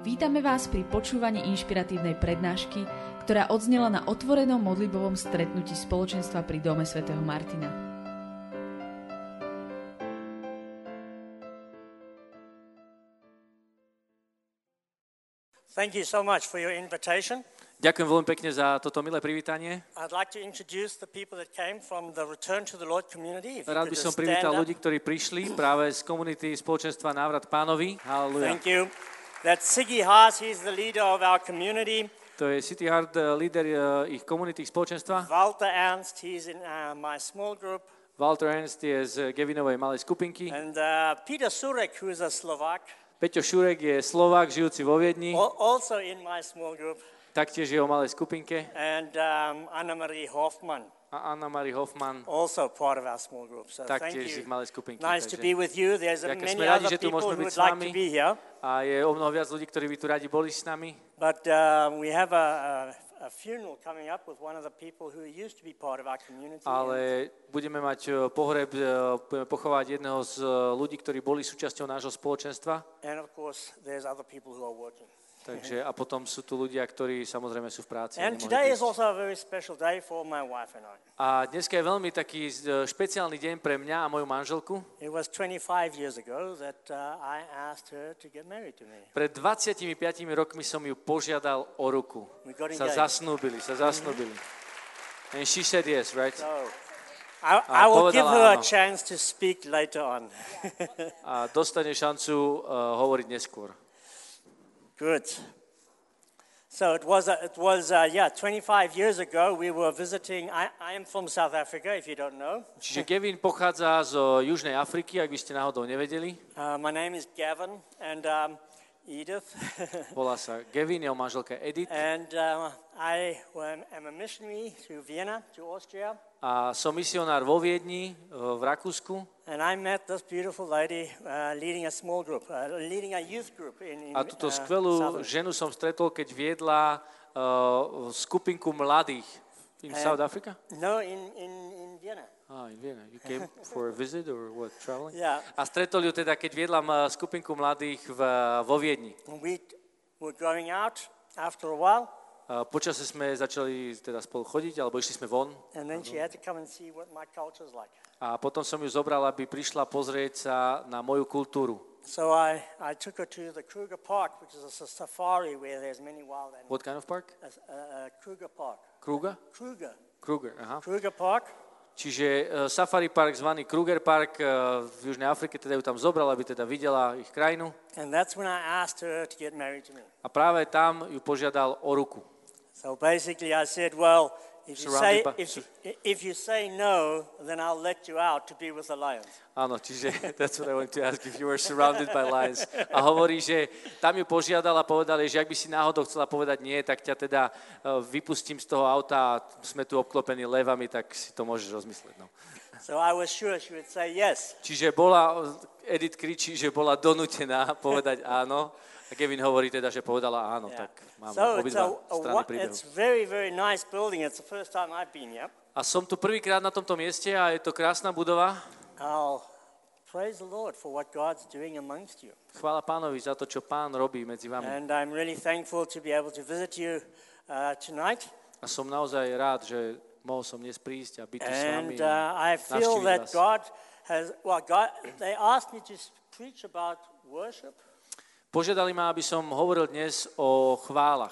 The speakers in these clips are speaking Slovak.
Vítame vás pri počúvaní inšpiratívnej prednášky, ktorá odznela na otvorenom modlibovom stretnutí spoločenstva pri Dome svätého Martina. Thank you so much for your invitation. Ďakujem veľmi pekne za toto milé privítanie. I'd like to introduce the people that came from the Return to the Lord community. If you Rád by som privítal ľudí, ktorí prišli práve z komunity spoločenstva Návrat pánovi. Halleluja. Thank you. That's Siggy Haas, he's the leader of our community. To je City Heart, eh, líder eh, ich komunity, ich spoločenstva. Walter Ernst, he's in uh, my small group. Walter Ernst je z Gevinovej malej skupinky. And uh, Peter Surek, who is a Slovak, Peťo Šurek je Slovák, žijúci vo Viedni. al- also in my small group. Taktiež je o malej skupinke. And um, Anna-Marie Hoffman, A Anna-Marie Hoffman, also part of our small group. So thank you. skupinky. Nice to Takže- be with you. There's uh, Ďakujem, many radi, other people who would like to be here. A je o mnoho viac ľudí, ktorí by tu radi boli s nami. But uh, we have a, a, a funeral coming up with one of the people who used to be part of our community. Ale budeme mať eh, pohreb, eh, budeme pochovať jedného z eh, ľudí, ktorí boli súčasťou nášho spoločenstva. And of course, there's other people who are working. Takže, a potom sú tu ľudia, ktorí samozrejme sú v práci. a And today is also a very special day for my wife and I. A dneska je veľmi taký eh, špeciálny deň pre mňa a moju manželku. It was 25 years ago that uh, I asked her to get married to me. Pred 25 rokmi som ju požiadal o ruku. Sa zasnúbili, sa zasnúbili. And she said yes, right? So I, I will give her a áno. chance to speak later on. A dostane šancu uh, hovoriť neskôr. Good. So it was, uh, it was uh, yeah, 25 years ago we were visiting. I, I am from South Africa, if you don't know. Čiže Kevin pochádza z Južnej Afriky, ak by ste náhodou nevedeli. Uh, my name is Gavin and um, Edith. Volá sa Gavin, jeho manželka Edith. and uh, I am a missionary to Vienna, to Austria. A som misionár vo Viedni, eh, v Rakúsku. And I met this beautiful lady uh, leading a small group, uh, leading a youth group in, in A túto uh, skvelú ženu som stretol, keď viedla uh, skupinku mladých. In And- South Africa? No, in, in, in Vienna. Ah, in Vienna. You came for a visit or what, traveling? Yeah. A stretol ju teda, keď viedla skupinku mladých v, vo Viedni. And we were going out after a while, A počase sme začali teda spolu chodiť, alebo išli sme von. like. A potom som ju zobral, aby prišla pozrieť sa na moju kultúru. So I, I took her to the Kruger Park, which is a safari where there's many wild animals. What kind of park? Uh, uh, Kruger Park. Kruger? Kruger. Kruger, aha. Kruger Park. Čiže uh, safari park zvaný Kruger Park uh, v Južnej Afrike, teda ju tam zobral, aby teda videla ich krajinu. And that's when I asked her to get married to me. A práve tam ju požiadal o ruku. So basically I said, well, if you, say, if, if you say no, then I'll let you out to be with the lions. Áno, čiže that's what I want to ask, if you were surrounded by lions. A hovorí, že tam ju požiadal a povedal jej, že ak by si náhodou chcela povedať nie, tak ťa teda uh, vypustím z toho auta a sme tu obklopení levami, tak si to môžeš rozmyslieť. No. So I was sure she would say yes. Čiže bola, Edith kričí, že bola donútená povedať áno. A Kevin hovorí teda, že povedala áno, Yeah. tak máme So it's, a, obidva strany príbehu. it's very, very nice building. It's the first time I've been here. A som tu prvýkrát na tomto mieste a je to krásna budova. I'll praise the Lord for what God's doing amongst you. Chvála pánovi za to, čo pán robí medzi vami. And I'm really thankful to be able to visit you uh, tonight. A som naozaj rád, že mohol som dnes prísť a byť tu s vami. And uh, I feel that vás. God has, well, God, they asked me to preach about worship Požiadali ma, aby som hovoril dnes o chválach,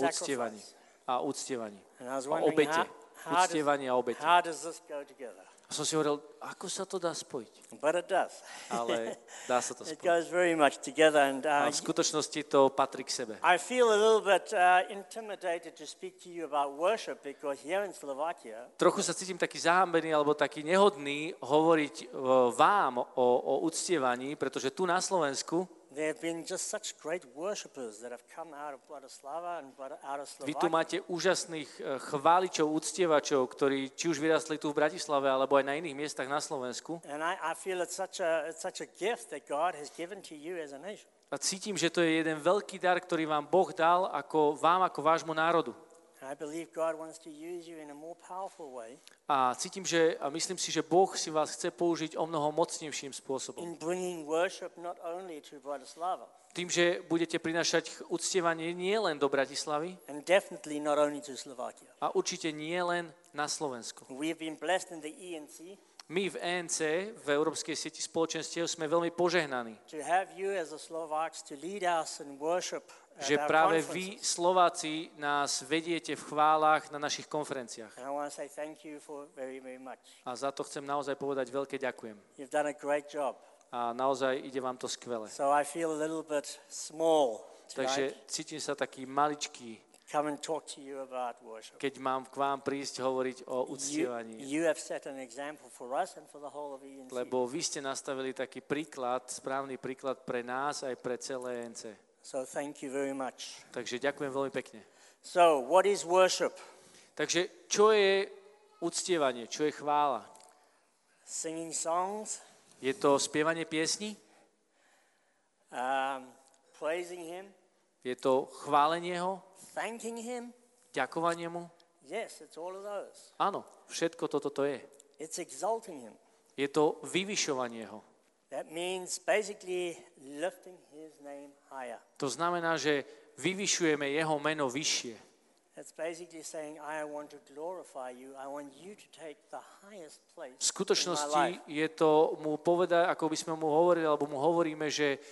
uctievaní a uctievaní. Wondering obete. Uctievanie a obete. how does this go together? A som si hovoril, ako sa to dá spojiť? But it does. Ale dá sa to it spojiť. goes very much together. And uh, A v skutočnosti to patrí k sebe. I feel a little bit uh, intimidated to speak to you about worship because here in Slovakia, Trochu sa cítim taký zahambený alebo taký nehodný hovoriť e, vám o, o uctievaní, pretože tu na Slovensku vy tu máte úžasných e, chváličov, uctievačov, ktorí či už vyrastli tu v Bratislave alebo aj na iných miestach na Slovensku. A cítim, že to je jeden veľký dar, ktorý vám Boh dal ako vám, ako vášmu národu. And I believe God wants to use you in a more powerful way A cítim, že, a myslím si, že Boh si vás chce použiť o mnoho mocnejším spôsobom. Tým, že budete prinášať uctievanie nie len do Bratislavy a určite nie len na Slovensku. My v ENC, v Európskej sieti spoločenstiev, sme veľmi požehnaní, že práve vy, Slováci, nás vediete v chválach na našich konferenciách. A za to chcem naozaj povedať veľké ďakujem. A naozaj ide vám to skvele. Takže cítim sa taký maličký, Come and talk to you about worship. keď mám k vám prísť hovoriť o You, uctievaní. you have set an example for us and for the whole of ENC. Lebo vy ste nastavili taký príklad, správny príklad pre nás aj pre celé ENC. So thank you very much. Takže ďakujem veľmi pekne. So, what is worship? Takže čo je uctievanie, čo je chvála? Singing songs, Je to spievanie piesni? um, praising Him, Je to chválenie ho? thanking Him. Ďakovanie mu? Yes, it's all of those. Áno, všetko toto to je. It's exalting Him. Je to vyvyšovanie ho. That means basically lifting His name higher. To znamená, že vyvyšujeme jeho meno vyššie. That's basically saying, I want to glorify you. I want you to take the highest place V skutočnosti je to mu povedať, ako by sme mu hovorili, alebo mu hovoríme, že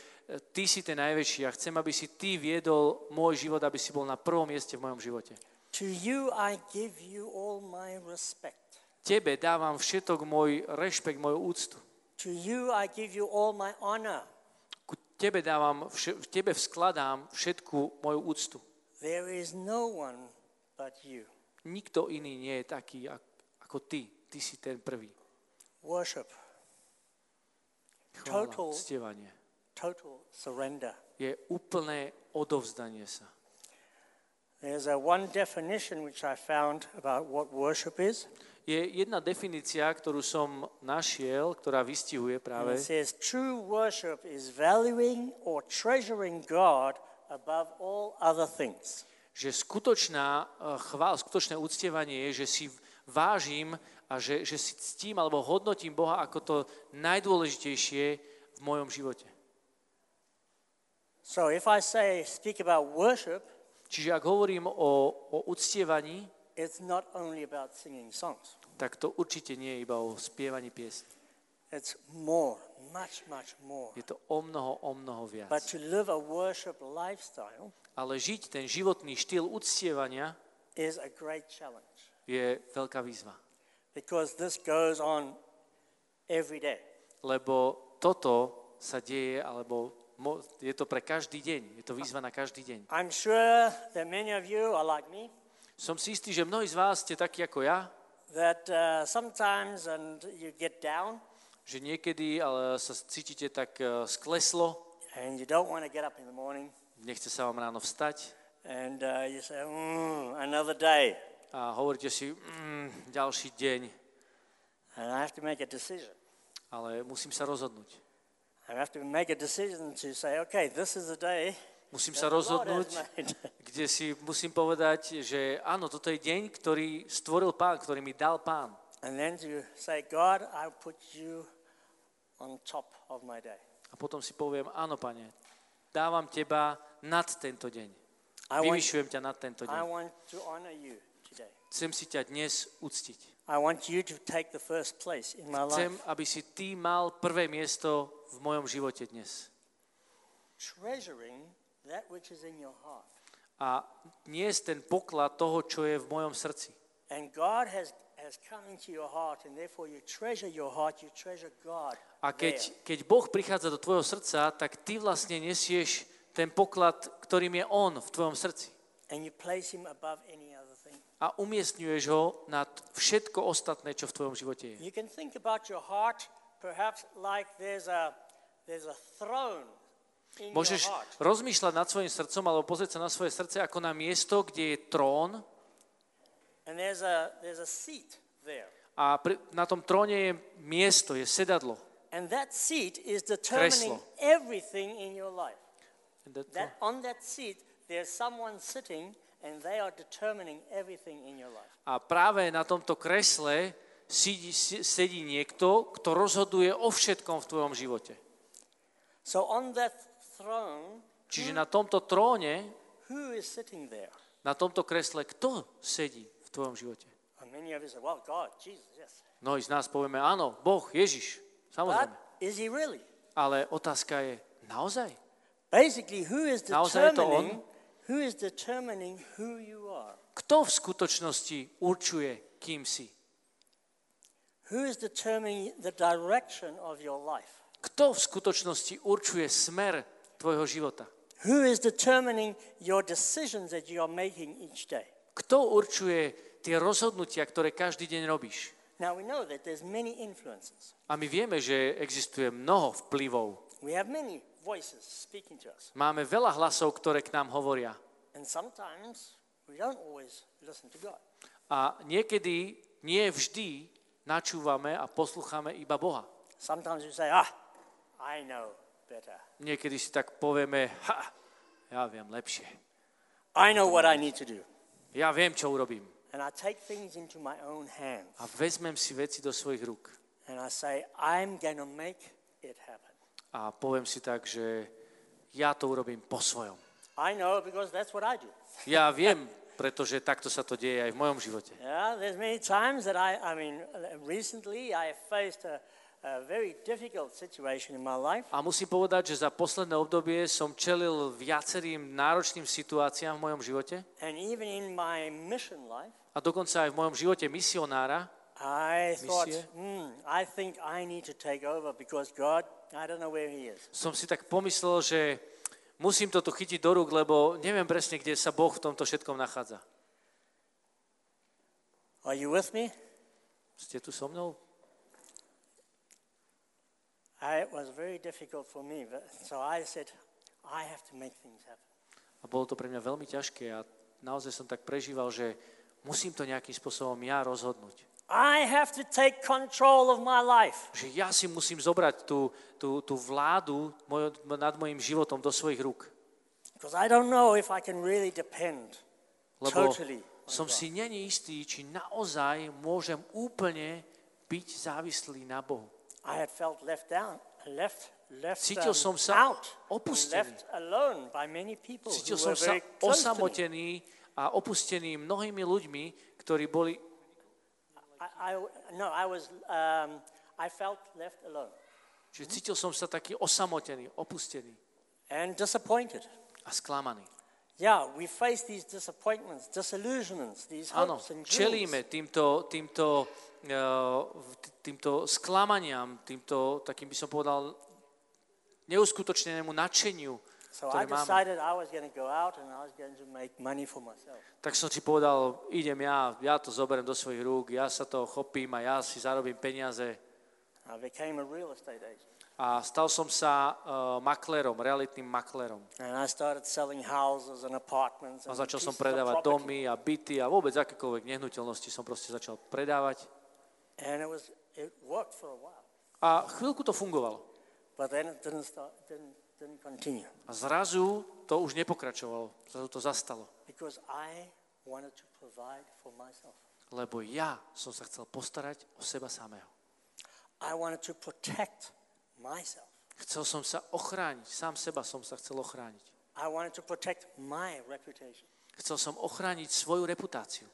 ty si ten najväčší a chcem, aby si ty viedol môj život, aby si bol na prvom mieste v mojom živote. To you I give you all my respect. Tebe dávam všetok môj rešpekt, moju úctu. To you I give you all my honor. Ku tebe dávam, vše- v tebe vskladám všetku moju úctu. There is no one but you. Nikto iný nie je taký ak- ako ty. Ty si ten prvý. Worship, Chvála, Total-. Total surrender. Je úplné odovzdanie sa. There's a one definition which I found about what worship is. Je jedna definícia, ktorú som našiel, ktorá vystihuje And práve, it says true worship is valuing or treasuring God above all other things. že skutočná eh, chvál, skutočné uctievanie je, že si vážim a že, že si ctím alebo hodnotím Boha ako to najdôležitejšie v mojom živote. So if I say speak about worship, Čiže ak hovorím o, o uctievaní, it's not only about singing songs. tak to určite nie je iba o spievaní piesní. It's more, much, much more. Je to o mnoho, o mnoho viac. But to live a worship lifestyle Ale žiť ten životný štýl uctievania is a great challenge je veľká výzva. because this goes on every day. Lebo toto sa deje, alebo je to pre každý deň. Je to výzva na každý deň. I'm sure that many of you are like me, Som si istý, že mnohí z vás ste takí ako ja, that uh, sometimes and you get down že niekedy ale sa cítite tak eh, skleslo, and you don't want to get up in the morning nechce sa vám ráno vstať and uh, you say, mm, another day. a hovoríte si, mm, ďalší deň, And I have to make a decision. ale musím sa rozhodnúť. Musím sa rozhodnúť, kde si musím povedať, že áno, toto je deň, ktorý stvoril pán, ktorý mi dal pán. A potom si poviem, áno, pane, dávam teba nad tento deň. Vyvyšujem ťa nad tento deň. Today. Chcem si ťa dnes uctiť. I want you to take the first place in my life. Chcem, aby si ty mal prvé miesto v mojom živote dnes. Treasuring that which is in your heart. A dnes ten poklad toho, čo je v mojom srdci. And God has, has come into your heart, and therefore you treasure your heart, you treasure God. A keď, keď Boh prichádza do tvojho srdca, tak ty vlastne nesieš ten poklad, ktorým je On v tvojom srdci. And you place him above any. A umiestňuješ ho nad všetko ostatné, čo v tvojom živote je. You can think about your heart perhaps like there's a, there's a throne in Môžeš your heart. rozmýšľať nad svojim srdcom alebo pozrieť sa na svoje srdce ako na miesto, kde je trón And there's a, there's a seat there. a pri, na tom tróne je miesto, je sedadlo. And that seat is determining Kreslo. everything in your life. That- That on that seat, there's someone sitting, and they are determining everything in your life. A práve na tomto kresle sedí, sedí niekto, kto rozhoduje o všetkom v tvojom živote. So on that throne, Čiže na tomto tróne, who is sitting there? na tomto kresle, kto sedí v tvojom živote? And many of us say, well, God, Jesus, yes. Mnohí z nás povieme, áno, Boh, Ježiš, But samozrejme. is he really? Ale otázka je, naozaj? Basically, who is Naozaj je to on? Who is determining who you are? Kto v skutočnosti určuje, kým si? Who is determining the direction of your life? Kto v skutočnosti určuje smer tvojho života? Who is determining your decisions that you are making each day? Kto určuje tie rozhodnutia, ktoré každý deň robíš? Now we know that there's many influences. A my vieme, že existuje mnoho vplyvov. We have many Máme veľa hlasov, ktoré k nám hovoria. A niekedy, nie vždy, načúvame a poslucháme iba Boha. Ah. Niekedy si tak povieme, ha, ja viem lepšie. Ja viem, čo urobím. And I take things into my own hands. A vezmem si veci do svojich rúk. And I say, I'm going to make it happen. A poviem si tak, že ja to urobím po svojom. I know because that's what I do. Ja viem, pretože takto sa to deje aj v mojom živote. Yeah, there's many times that I, I mean, recently I faced a, a very difficult situation in my life. A musím povedať, že za posledné obdobie som čelil viacerým náročným situáciám v mojom živote And even in my mission life, a dokonca aj v mojom živote misionára I thought, Misie. hmm, I think I need to take over because God, I don't know where He is. som si tak pomyslel, že musím toto chytiť do rúk, lebo neviem presne, kde sa Boh v tomto všetkom nachádza. Are you with me? Ste tu so mnou? I, it was very difficult for me. But, so I said, I have to make things happen. A bolo to pre mňa veľmi ťažké a naozaj som tak prežíval, že musím to nejakým spôsobom ja rozhodnúť. I have to take control of my life. Že ja si musím zobrať tú, tú, tú vládu moj, nad mojim životom do svojich rúk. Because I don't know if I can really depend Lebo totally. som si není istý, či naozaj môžem úplne byť závislý na Bohu. I had felt left down, left, left Cítil um, som sa out, opustený. left alone by many people Cítil som sa osamotený a opustený mnohými ľuďmi, ktorí boli... I, I, no, I was, um, I felt left alone Čiže cítil som sa taký osamotený, opustený and disappointed. a sklamaný. Yeah, we face these disappointments, disillusionments, these Áno, hopes and dreams. čelíme týmto, týmto, uh, týmto sklamaniam, týmto, takým by som povedal, neuskutočnenému nadšeniu, So I ktoré máme. decided I was going to go out and I was going to make money for myself. Tak som si povedal, idem ja, ja to zoberiem do svojich rúk, ja sa toho chopím a ja si zarobím peniaze. I became a real estate agent. A stal som sa uh, maklérom, realitným maklérom. And I started selling houses and apartments. A začal som predávať domy a byty a vôbec akékoľvek nehnuteľnosti som proste začal predávať. And it, was, it worked for a while. A chvíľku to fungovalo. But then it didn't, start, didn't, A zrazu to už nepokračovalo. Zrazu to zastalo. Lebo ja som sa chcel postarať o seba samého. Chcel som sa ochrániť, sám seba som sa chcel ochrániť. Chcel som ochrániť svoju reputáciu.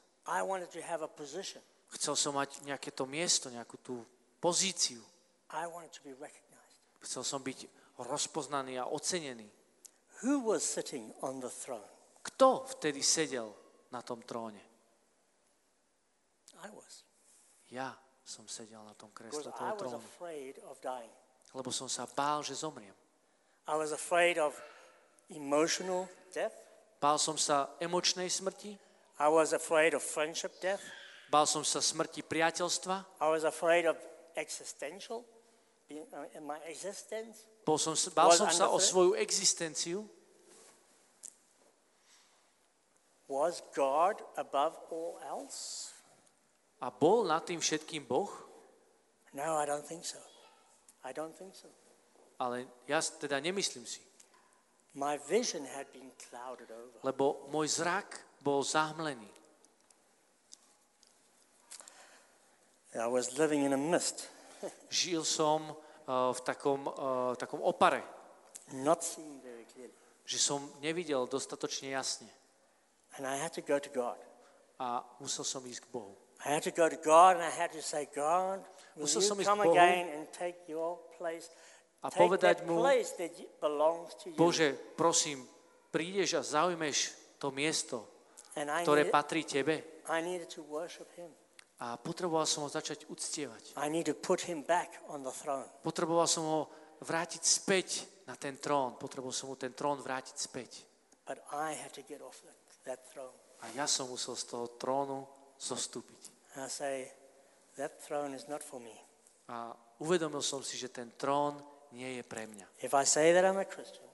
Chcel som mať nejaké to miesto, nejakú tú pozíciu. Chcel som byť rozpoznaný a ocenený. Who was sitting on the throne? Kto vtedy sedel na tom tróne? I was. Ja som sedel na tom kresle toho trónu. Lebo som sa bál, že zomriem. I was afraid of emotional death. Bál som sa emočnej smrti, I was afraid of friendship death. bál som sa smrti priateľstva, I was afraid of existential, uh, my existence. Bol som, bál som sa o svoju existenciu. Was God above all else? A bol nad tým všetkým Boh? No, I don't think so. I don't think so. Ale ja teda nemyslím si. My vision had been clouded over. Lebo môj zrak bol zahmlený. I was living in a mist, Žil som v takom, uh, takom opare, not seeing very clearly. že som nevidel dostatočne jasne. And I had to go to God. A musel som ísť k Bohu. I had to go to God and I had to say, God, will Musel you come Bohu again and take your place? A take povedať mu, place that belongs to you. Bože, prosím, prídeš a zaujmeš to miesto, ktoré patrí Tebe. I needed to worship him. A potreboval som ho začať uctievať. I need to put him back on the throne. Potreboval som ho vrátiť späť na ten trón. Potreboval som mu ten trón vrátiť späť. But I had to get off that, that throne. A ja som musel z toho trónu zostúpiť. I say, that throne is not for me. A uvedomil som si, že ten trón nie je pre mňa. If I say that I'm a Christian,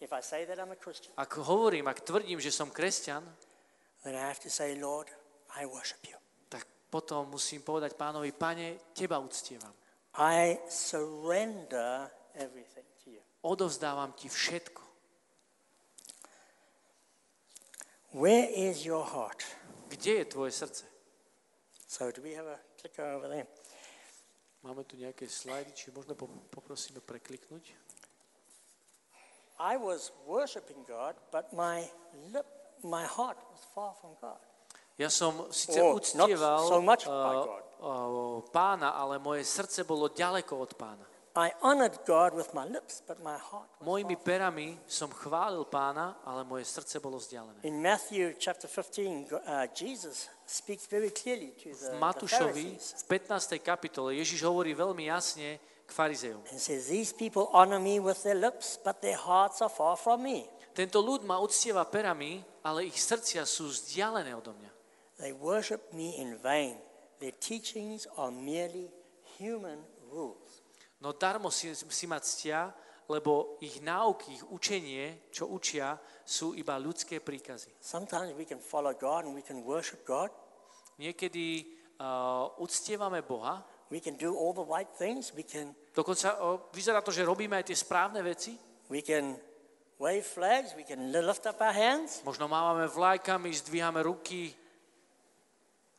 if I say that I'm a Christian, Ak hovorím, ak tvrdím, že som kresťan, then I have to say, Lord, I worship you. Potom musím povedať pánovi, pane, teba uctievam. I surrender everything to you. Odovzdávam ti všetko. Where is your heart? Kde je tvoje srdce? So do we have a clicker over there? Máme tu nejaké slajdy, či po- poprosíme prekliknúť. I was worshiping God, but my lip, my heart was far from God. Ja som síce Oh, not uctieval so much by uh, God. uh, pána, ale moje srdce bolo ďaleko od pána. I honored God with my lips, but my heart was Mojimi perami som chválil pána, ale moje srdce bolo vzdialené. In Matthew chapter 15, go- uh, Jesus speaks very clearly to V the, the Matúšovi v 15. kapitole Ježiš hovorí veľmi jasne k farizejom. and says, These people honor me with their lips, but their hearts are far from me. Tento ľud ma uctieva perami, ale ich srdcia sú vzdialené odo mňa. They worship me in vain. Their teachings are merely human rules. No darmo si, si ma ctia, lebo ich náuky, ich učenie, čo učia, sú iba ľudské príkazy. Sometimes we can follow God and we can worship God. Niekedy uh, uctievame Boha, We can do all the right things. We can, dokonca uh, vyzerá to, že robíme aj tie správne veci, we can wave flags. We can li- lift up our hands. možno mávame vlajkami, zdvíhame ruky,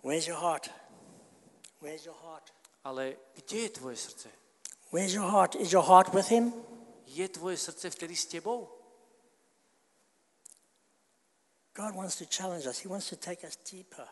Where's your heart? Where's your heart? ale kde je tvoje srdce? Where's your heart? Is your heart with Him? Je tvoje srdce vtedy s tebou? God wants to challenge us. He wants to take us deeper.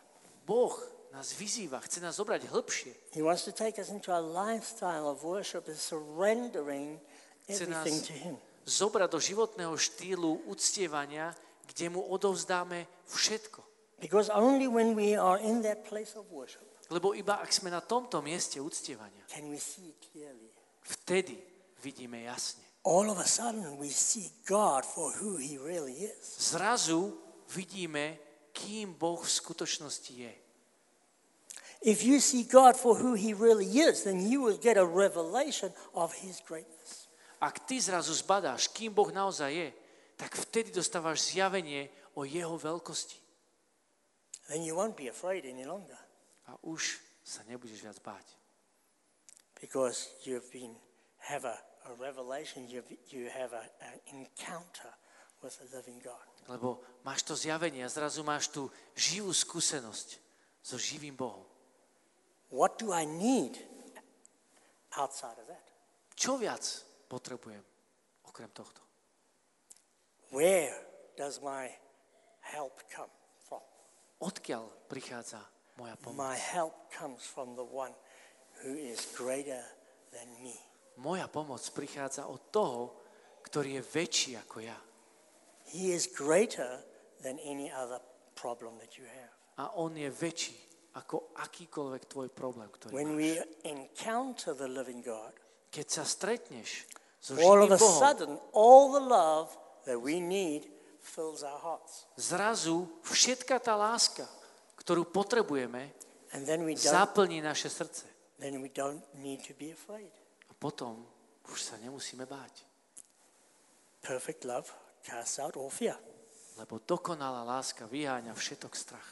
Boh nás vyzýva, chce nás zobrať hĺbšie. He wants to take us into a lifestyle of worship and surrendering everything to Him. zobrať do životného štýlu uctievania, kde mu odovzdáme všetko. Because only when we are in that place of worship Lebo iba ak sme na tomto mieste uctievania, can we see clearly. vtedy vidíme jasne. All of a sudden, we see God for who He really is. Zrazu vidíme, kým Boh v skutočnosti je. If you see God for who He really is, then you will get a revelation of His greatness. Ak ty zrazu zbadáš, kým Boh naozaj je, tak vtedy dostávaš zjavenie o jeho veľkosti. Then you won't be afraid any longer A už sa nebudeš viac báť. because you've been have a, a revelation. You've, you have a, an encounter with the living God. Lebo máš to zjavenie a zrazu máš tú živú skúsenosť so živým Bohom. What do I need outside of that? Čo viac potrebujem okrem tohto? Where does my help come? Odkiaľ prichádza moja pomoc? My help comes from the one who is greater than me. Moja pomoc prichádza od toho, ktorý je väčší ako ja. He is greater than any other problem that you have. A on je väčší ako akýkoľvek tvoj problém, ktorý When máš. we encounter the living God, Keď sa stretneš so all of živým a Bohom, sudden, all the love that we need fills our hearts. zrazu všetka tá láska, ktorú potrebujeme, And then we don't, zaplní naše srdce. then we don't need to be afraid. A potom už sa nemusíme báť, Perfect love casts out all fear. lebo dokonalá láska vyháňa všetok strach.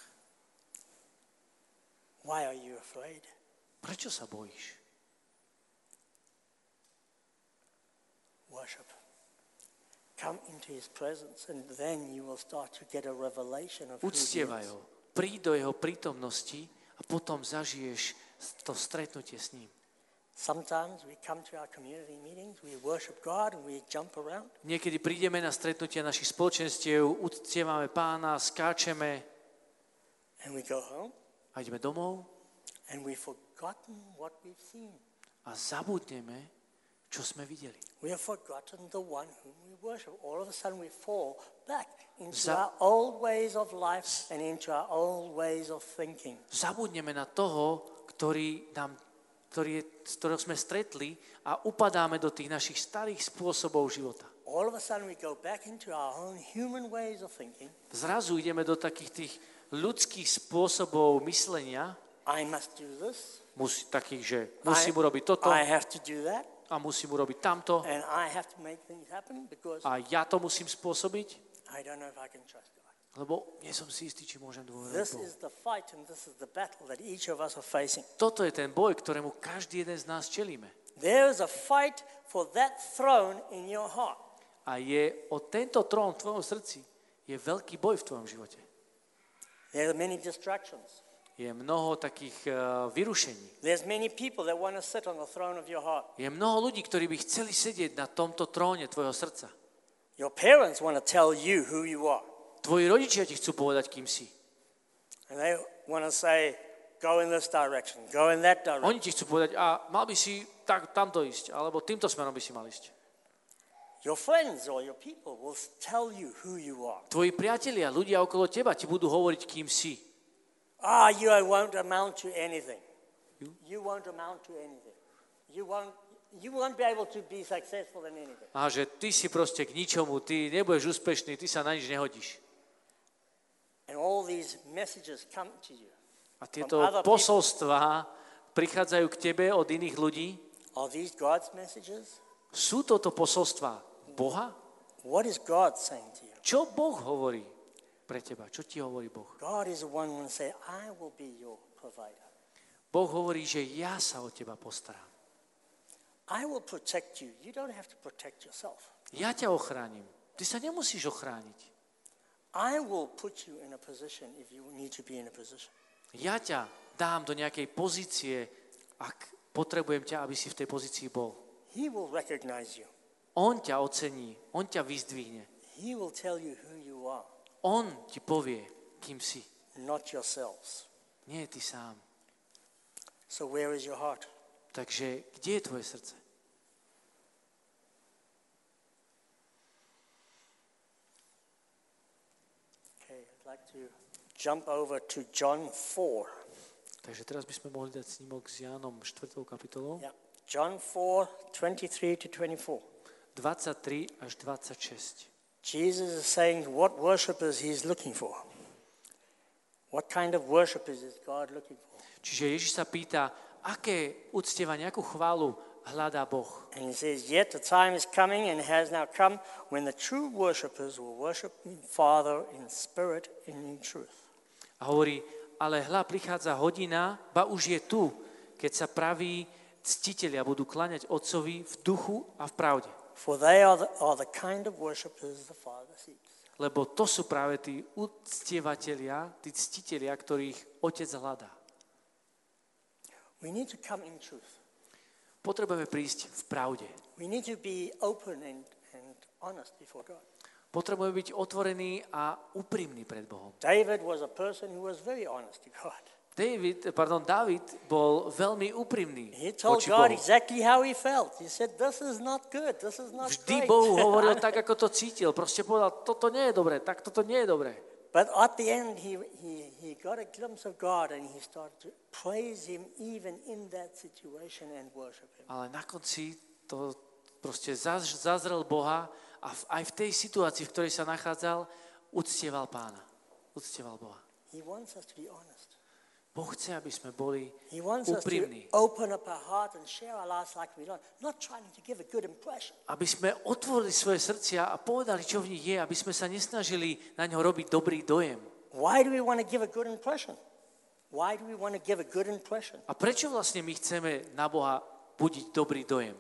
Why are you afraid? Prečo sa bojíš? Worship. Uctievaj ho. Príď do jeho prítomnosti a potom zažiješ to stretnutie s ním. Sometimes we come to our community meetings, we worship God and we jump around. Niekedy prídeme na stretnutia našich spoločenstiev, uctievame pána, skáčeme And we go home a ideme domov and we've forgotten what we've seen. a zabudneme, čo sme videli. We have forgotten the one whom we worship. All of a sudden we fall back into Za- our old ways of life and into our old ways of thinking. Zabudneme na toho, ktorý nám, ktorý je, z ktorého sme stretli a upadáme do tých našich starých spôsobov života. Zrazu ideme do takých tých ľudských spôsobov myslenia, I must do this. musí, takých, že musím I, urobiť toto I have to do that. A musím urobiť tamto a ja to musím spôsobiť, I don't know if I can trust God. lebo nie som si istý, či môžem dôverovať. Toto je ten boj, ktorému každý jeden z nás čelíme. There is a fight for that throne in your heart. A je o tento trón v tvojom srdci je veľký boj v tvojom živote. There are many distractions. Je mnoho takých uh, vyrušení. There's many people that want to sit on the throne of your heart. Je mnoho ľudí, ktorí by chceli sedieť na tomto tróne tvojho srdca. Your parents want to tell you who you are. Tvoji rodičia ti chcú povedať, kým si. And they want to say, go in this direction, go in that direction. Oni ti chcú povedať, a mal by si tak, tamto ísť, alebo týmto smerom by si mal ísť. Your friends or your people will tell you who you are. Tvoji priatelia, ľudia okolo teba ti budú hovoriť, kým si. Ah, you won't amount to anything. You won't amount to anything. You won't, you won't be able to be successful in anything. A že ty si proste k ničomu, ty nebudeš úspešný, ty sa na nič nehodíš. And all these messages come to you. A tieto posolstvá prichádzajú k tebe od iných ľudí. Are these God's messages? Sú toto posolstvá Boha? What is God saying to you? Čo Boh hovorí pre teba? Čo ti hovorí Boh? God is the one who will say, I will be your provider. Boh hovorí, že ja sa o teba postarám. I will protect you. You don't have to protect yourself. Ja ťa ochránim. Ty sa nemusíš ochrániť. I will put you in a position if you need to be in a position. Ja ťa dám do nejakej pozície, ak potrebujem ťa, aby si v tej pozícii bol. He will recognize you. On ťa ocení, on ťa vyzdvihne. He will tell you who On ti povie, kým si. not yourselves. Nie ty sám. So where is your heart? Takže kde je tvoje srdce? Okay, I'd like to jump over to John 4. Takže teraz by sme mohli dať snímok s Jánom 4. kapitolou. Yeah. John 4, 23 to 24. 23 až 26. Jesus is saying what worshippers he's looking for. What kind of worshippers is God looking for? Čiže Ježiš sa pýta, aké uctievanie, akú chválu hľadá Boh. And he says, Yet the time is coming and has now come when the true worshippers will worship the Father in spirit and in truth. A hovorí, ale hľa prichádza hodina, ba už je tu, keď sa praví ctitelia budú klaňať Otcovi v duchu a v pravde. For they are the, are the kind of worshippers the Father seeks. Lebo to sú práve tí uctievatelia, tí ctitelia, ktorých Otec hľadá. We need to come in truth. Potrebujeme prísť v pravde. We need to be open and, and honest before God. Potrebujeme byť otvorení a úprimní pred Bohom. David was a person who was very honest to God. David, pardon, David bol veľmi úprimný He told God exactly how he felt. He said, This is not good. This is not Vždy great. Bohu hovoril tak, ako to cítil. Proste povedal, toto nie je dobré, tak toto nie je dobré. But at the end, he, he, he got a glimpse of God and he started to praise him even in that situation and worship him. Ale na konci to proste zaz, zazrel Boha a v, aj v tej situácii, v ktorej sa nachádzal, uctieval pána. Uctieval Boha. He wants us to be honest. Boh chce, aby sme boli úprimní. Aby sme otvorili svoje srdcia a povedali, čo v nich je, aby sme sa nesnažili na ňo robiť dobrý dojem. A prečo vlastne my chceme na Boha budiť dobrý dojem?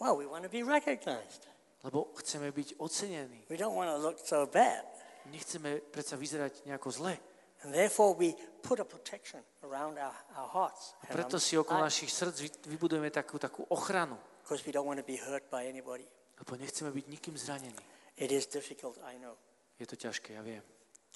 Well, we want to be recognized. Lebo chceme byť ocenení. We don't want to look so bad. Nechceme predsa vyzerať nejako zle. And therefore, we put a protection around our, our hearts. A preto si okolo našich srdc vy- vybudujeme takú, takú ochranu. Because we don't want to be hurt by anybody. Lebo nechceme byť nikým zranení. It is difficult, I know, Je to ťažké, ja viem.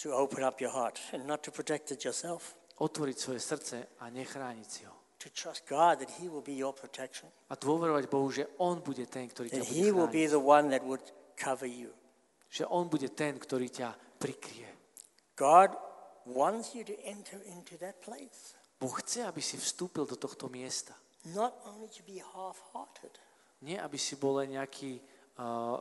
to open up your heart and not to protect it yourself. Otvoriť svoje srdce a nechrániť si ho. To trust God that He will be your protection. A dôverovať Bohu, že On bude ten, ktorý ťa bude He will be the one that would cover you. Že On bude ten, ktorý ťa prikrie. God wants you to enter into that place. Boh chce, aby si vstúpil do tohto miesta. Not only to be half-hearted. Nie, aby si bol len nejaký uh,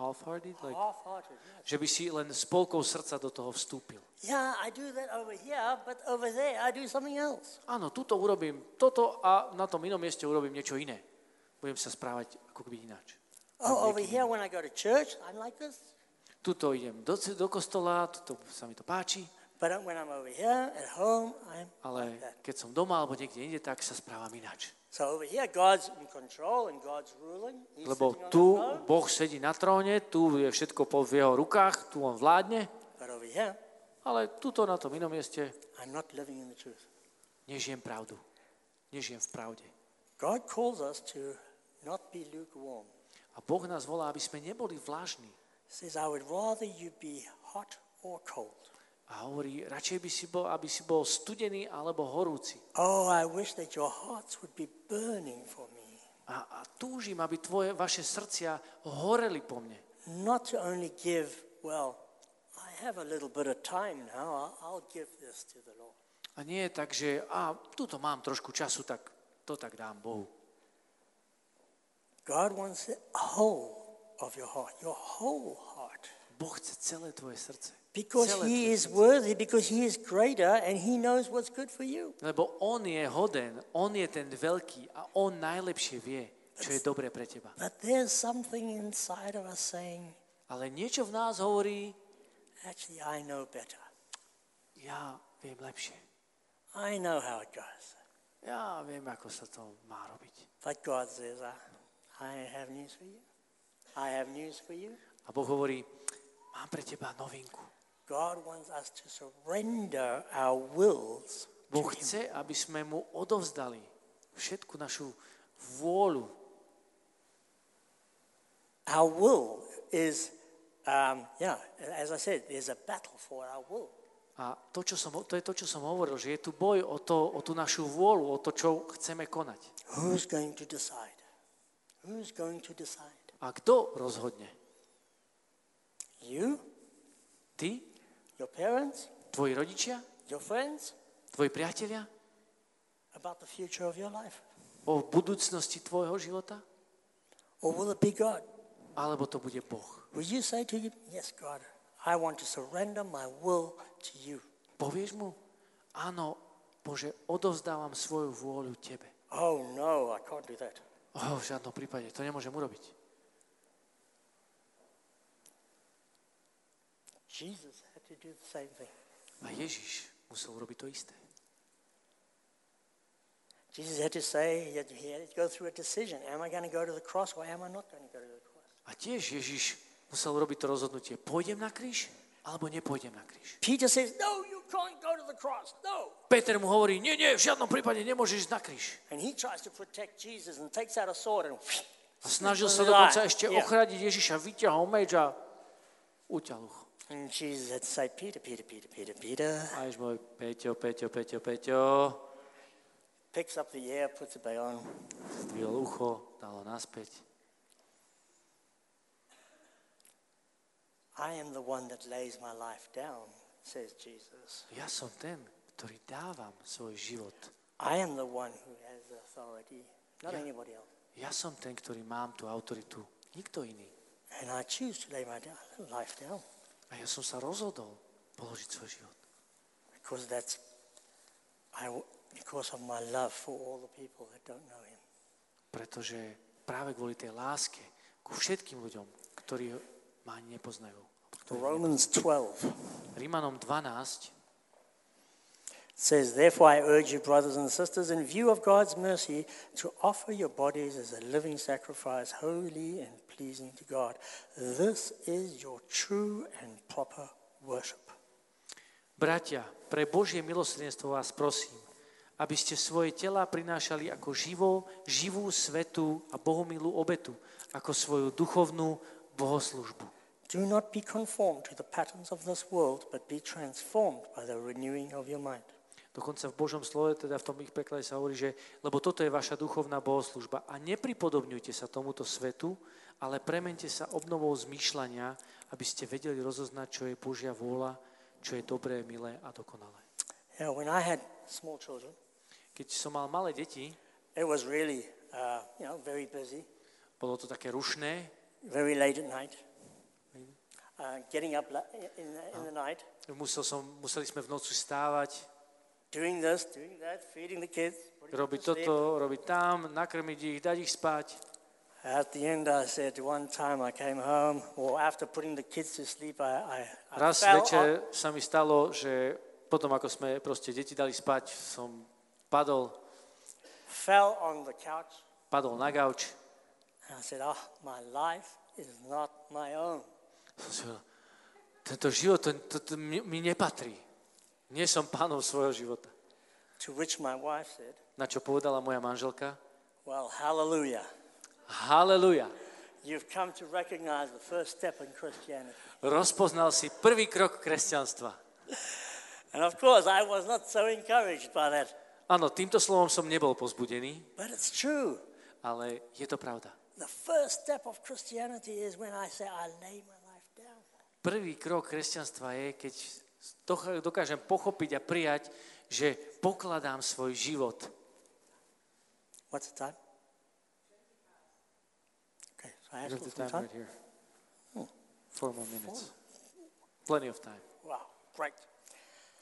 half-hearted, like, Half-hearted, yes. že by si len spolkou srdca do toho vstúpil. Yeah, I do that over here, but over there I do something else. Áno, tuto urobím toto a na tom inom mieste urobím niečo iné. Budem sa správať ako keby ináč. Oh, over here when I go to church, I'm like this. Tuto idem do, do kostola, tuto sa mi to páči, But when I'm over here at home, I'm ale keď som doma alebo niekde inde, tak sa správam ináč. So over here, God's in control and God's ruling. He's Lebo tu. Boh sedí na tróne, tu je všetko v jeho rukách, tu on vládne, But over here, ale tuto na tom inom mieste I'm not living in the truth. nežijem pravdu. Nežijem v pravde. God calls us to not be lukewarm. A Boh nás volá, aby sme neboli vlažní. He says, I would rather you be hot or cold. A hovorí, radšej by si bol, aby si bol studený alebo horúci. Oh, I wish that your hearts would be burning for me. A, a túžim, aby tvoje, vaše srdcia horeli po mne. Not to only give, well, I have a little bit of time now, I'll, give this to the Lord. A nie je tak, že a tuto mám trošku času, tak to tak dám Bohu. God wants the whole of your heart, your whole heart. Boh chce celé tvoje srdce. Because He is worthy, because He is greater, and He knows what's good for you. Lebo On je hoden, On je ten veľký a On najlepšie vie, čo je dobré pre teba. But there's something inside of us saying, Ale niečo v nás hovorí, actually, I know better. ja viem lepšie. I know how it goes. Ja viem, ako sa to má robiť. But God says, I have news for you. I have news for you. A Boh hovorí, mám pre teba novinku. Boh chce, aby sme mu odovzdali všetku našu vôľu. Our will is, um, yeah, as I said, there's a battle for our will. A to, čo som, to je to, čo som hovoril, že je tu boj o, to, o tú našu vôľu, o to, čo chceme konať. Who's going to decide? Who's going to decide? A kto rozhodne? You, Ty? Your parents, Tvoji rodičia? your friends, Tvoji priatelia? about the future of your life? O budúcnosti tvojho života? Or will it be God? Alebo to bude Boh? Will you say to him, Yes, God, I want to surrender my will to you? Povieš mu? Áno, Bože, odovzdávam svoju vôľu Tebe. Oh, no, I can't do that. Oh, v žiadnom prípade, to nemôžem urobiť. Jesus to do the same thing. A Ježiš musel urobiť to isté. Jesus had to say, he had, he had to go through a decision. Am I going to go to the cross or am I not going to go to the cross? A tiež Ježiš musel urobiť to rozhodnutie. Pôjdem na kríž? Alebo nepôjdem na kríž? Peter says, No, you can't go to the cross. No. Peter mu hovorí, nie, nie, v žiadnom prípade nemôžeš ísť na kríž. And he tries to protect Jesus and takes out a sword and A snažil sa dokonca ešte Yeah. ochrániť Ježiša, vyťahol meč a uťal ucho. And Jesus had to say, Peter, Peter, Peter, Peter, Peter. A Ježiš môj, Peťo, Peťo, Peťo, Peťo, Picks up the ear, puts it back on. zdvihol ucho, dalo naspäť. I am the one that lays my life down, says Jesus. Ja som ten, ktorý dávam svoj život. I am the one who has the authority, not Yeah. anybody else. Ja som ten, ktorý mám tú autoritu. Nikto iný. And I choose to lay my life down A ja som sa rozhodol položiť svoj život. because that's I, because of my love for all the people that don't know Him. Pretože práve kvôli tej láske ku všetkým ľuďom, ktorí ma nepoznajú. Romans 12 Rímanom 12 says, Therefore I urge you, brothers and sisters, in view of God's mercy, to offer your bodies as a living sacrifice, holy and pleasing to God. This is your true and proper worship. Bratia, pre Božie milosrdenstvo vás prosím, aby ste svoje tela prinášali ako živú, živú, svetú a bohomilú obetu, ako svoju duchovnú bohoslužbu. Do not be conformed to the patterns of this world, but be transformed by the renewing of your mind. Dokonca v Božom slove, teda v tom ich preklade sa hovorí, že lebo toto je vaša duchovná bohoslužba. A nepripodobňujte sa tomuto svetu, ale premente sa obnovou zmýšľania, aby ste vedeli rozoznať, čo je Božia vôľa, čo je dobré, milé a dokonalé. Yeah, when I had small children, Keď som mal malé deti, it was really, uh, you know, very busy, bolo to také rušné, very late at night, uh, getting up in the, in the night, musel som, museli sme v noci stávať, doing this, doing that, feeding the kids, sleep. toto, robiť tam, nakrmiť ich, dať ich spať. At the end, I said one time I came home, or after putting the kids to sleep, I, I, I Raz večer sa mi stalo, že potom ako sme proste deti dali spať, som padol, fell on the couch, padol na gauč. and I said, "Oh, my life is not my own. Som si hovoril, tento život to, to, to mi, mi nepatrí. Nie som pánom svojho života. To which my wife said, Na čo povedala moja manželka? Well, hallelujah. Haleluja. You've come to recognize the first step in Christianity. Rozpoznal si prvý krok kresťanstva. And of course, I was not so encouraged by that. Áno, týmto slovom som nebol pozbudený, But it's true. ale je to pravda. The first step of Christianity is when I say, I lay my life down. Prvý krok kresťanstva je, keď dokážem pochopiť a prijať, že pokladám svoj život. What's the time? Okay, so I have the time time. right here. Four more minutes. Plenty of time. Wow, great.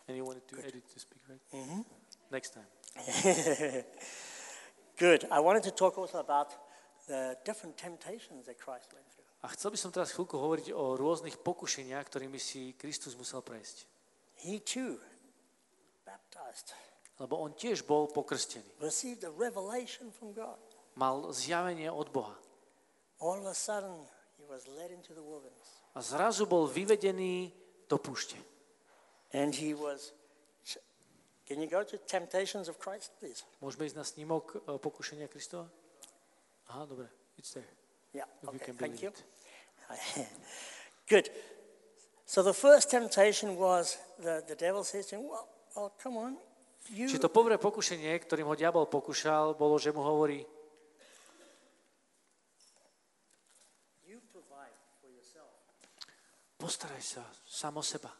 And you wanted to edit to speak, right? Next time. Good. I wanted to talk also about the different temptations that Christ went through. A chcel by som teraz chvíľku hovoriť o rôznych pokušeniach, ktorými si Kristus musel prejsť. He too, baptized, Lebo on tiež bol pokrstený. received a revelation from God. Mal zjavenie od Boha. All of a sudden, he was led into the wilderness. A zrazu bol vyvedený do púšte. And he was. Can you go to Temptations of Christ, please? Môžeme ísť na snímok e, pokušenia Kristova? Aha, dobre. It's there. Yeah, okay, thank you. it. Good. So the first temptation was the, the devil says to him, Well, well come on. You, Čiže to povré pokušenie, ktorým ho diabol pokúšal, bolo, že mu hovorí, postaraj sa sám o seba.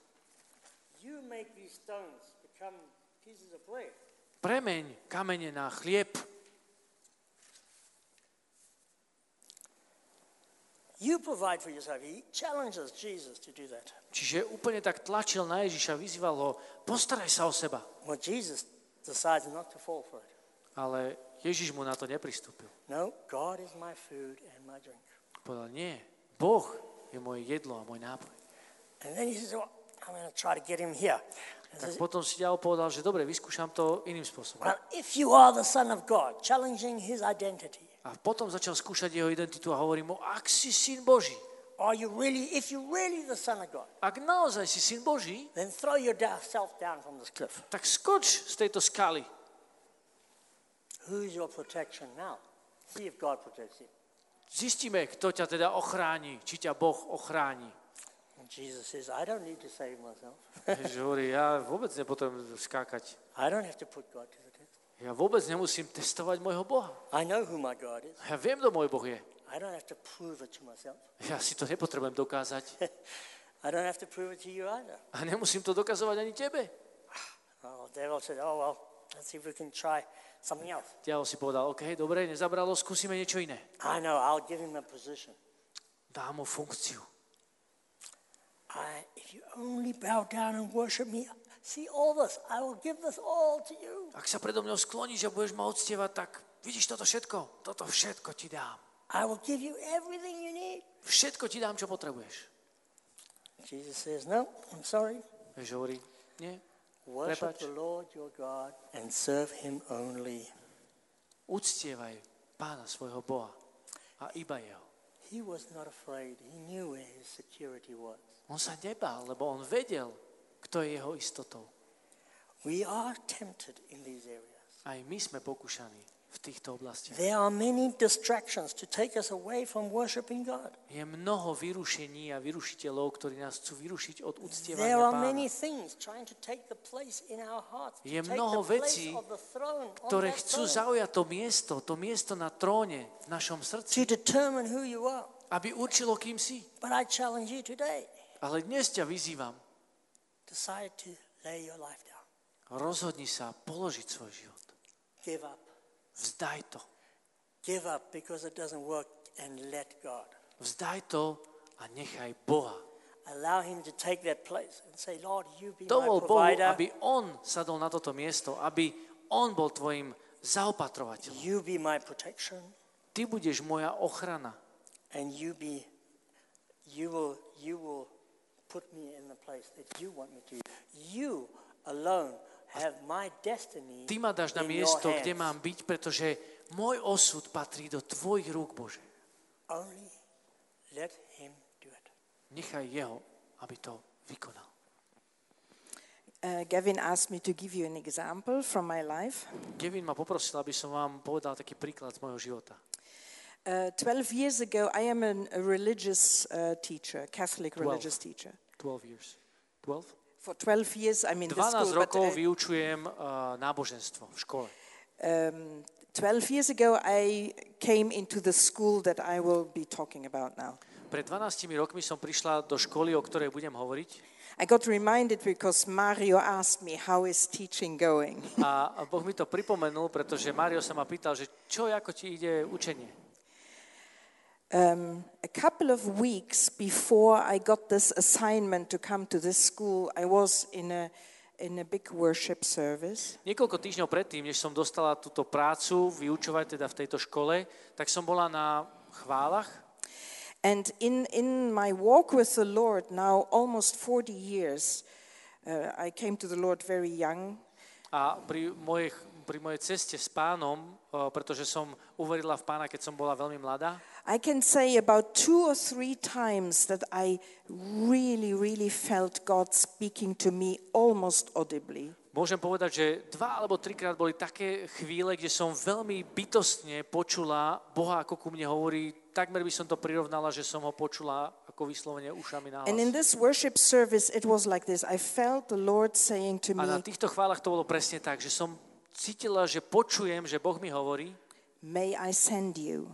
You make these stones become pieces of bread. Premeň kamene na chlieb. You provide for yourself. He challenges Jesus to do that. Čiže úplne tak tlačil na Ježiša, vyzýval ho, postaraj sa o seba. Well, Jesus decides not to fall for it. Ale Ježiš mu na to nepristúpil. No, God is my food and my drink. Povedal, nie, Boh je moje jedlo a môj nápoj. And then he says, well, I'm going to try to get him here. Tak potom si ďalej povedal, že dobre, vyskúšam to iným spôsobom. well, if you are the Son of God, challenging his identity, A potom začal skúšať jeho identitu a hovorí mu, ak si syn Boží, are you really, if you're really the Son of God, ak naozaj si syn Boží, then throw yourself down from this cliff. tak skoč z tejto skaly. Who's your protection now? See if God protects you. Zistíme, kto ťa teda ochráni, či ťa Boh ochráni. And Jesus says, I don't need to save myself. Ježiš hovorí, ja vôbec nepotrebujem skákať. I don't have to put God to the. Ja vôbec nemusím testovať môjho Boha. I know who my God is. Ja viem, kto môj Boh je. I don't have to prove it to myself. Ja si to nepotrebujem dokázať. I don't have to prove it to you either. A nemusím to dokazovať ani tebe. Oh, devil said, oh, well, let's see if we can try something else. Diabol si povedal, OK, dobre, nezabralo, skúsime niečo iné. I know, I'll give him a position. Dám mu funkciu. I, if you only bow down and worship me, see all this. I will give this all to you. Ak sa predo mňou skloníš a budeš ma uctievať, tak vidíš toto všetko? Toto všetko ti dám. I will give you everything you need. Všetko ti dám, čo potrebuješ. Jesus says, no, I'm sorry. Ježiš hovorí, nie, Worship the Lord your God and serve him only. Uctievaj pána svojho Boha a iba jeho. He was not afraid. He knew where his security was. On sa nebál, lebo on vedel, kto je jeho istotou. We are tempted in these areas. Aj my sme pokúšaní v týchto oblastiach. There are many distractions to take us away from worshiping God. Je mnoho vyrušení a vyrušiteľov, ktorí nás chcú vyrušiť od There uctievania are pána. many things trying to take the place in our hearts, to Je mnoho vecí, ktoré chcú zaujať to miesto, to miesto na tróne v našom to srdci, determine who you are. aby určilo, kým si. But I challenge you today, Ale dnes ťa vyzývam, decide to lay your life down. rozhodni sa položiť svoj život. Give up. Vzdaj to. Give up because it doesn't work and let God. Vzdaj to a nechaj Boha. Allow him to take that place and say, Lord, you be my Dovol Bohu, provider. aby On sadol na toto miesto, aby On bol tvojim zaopatrovateľom. You be my protection. Ty budeš moja ochrana And you be, you will, you will put me in the place that you want me to. You alone have my destiny Ty ma dáš na in your miesto, kde hands. mám byť, pretože môj osud patrí do tvojich rúk, Bože. Only let him do it. Nechaj Jeho, aby to vykonal. Uh, Gavin asked me to give you an example from my life. Kevin ma poprosil, aby som vám povedal taký príklad z môjho života. Uh, 12 years ago, I am an, a religious uh, teacher, Catholic religious teacher. 12 years. 12? For 12 years, I'm in the 12 school. But, rokov uh, vyučujem uh, náboženstvo v škole. um, 12 years ago, I came into the school that I will be talking about now. Pred 12 rokmi som prišla do školy, o ktorej budem hovoriť. I got reminded because Mario asked me, How is teaching going? A Boh mi to pripomenul, pretože Mario sa ma pýtal, že čo, ako ti ide učenie. Um, a couple of weeks before I got this assignment to come to this school, I was in a, in a big worship service. Niekoľko týždňov predtým, než som dostala túto prácu vyučovať teda v tejto škole, tak som bola na chválach And in, in my walk with the Lord, now almost 40 years, uh, I came to the Lord very young. a pri mojej, pri mojej ceste s pánom, uh, pretože som uverila v pána, keď som bola veľmi mladá, I can say about two or three times that I really, really felt God speaking to me almost audibly. Môžem povedať, že dva alebo trikrát boli také chvíle, kde som veľmi bytostne počula Boha, ako ku mne hovorí. Takmer by som to prirovnala, že som ho počula ako vyslovene ušami na And in this worship service, it was like this I felt the Lord saying to A na me, týchto chválach to bolo presne tak, že som cítila, že počujem, že Boh mi hovorí May I send you?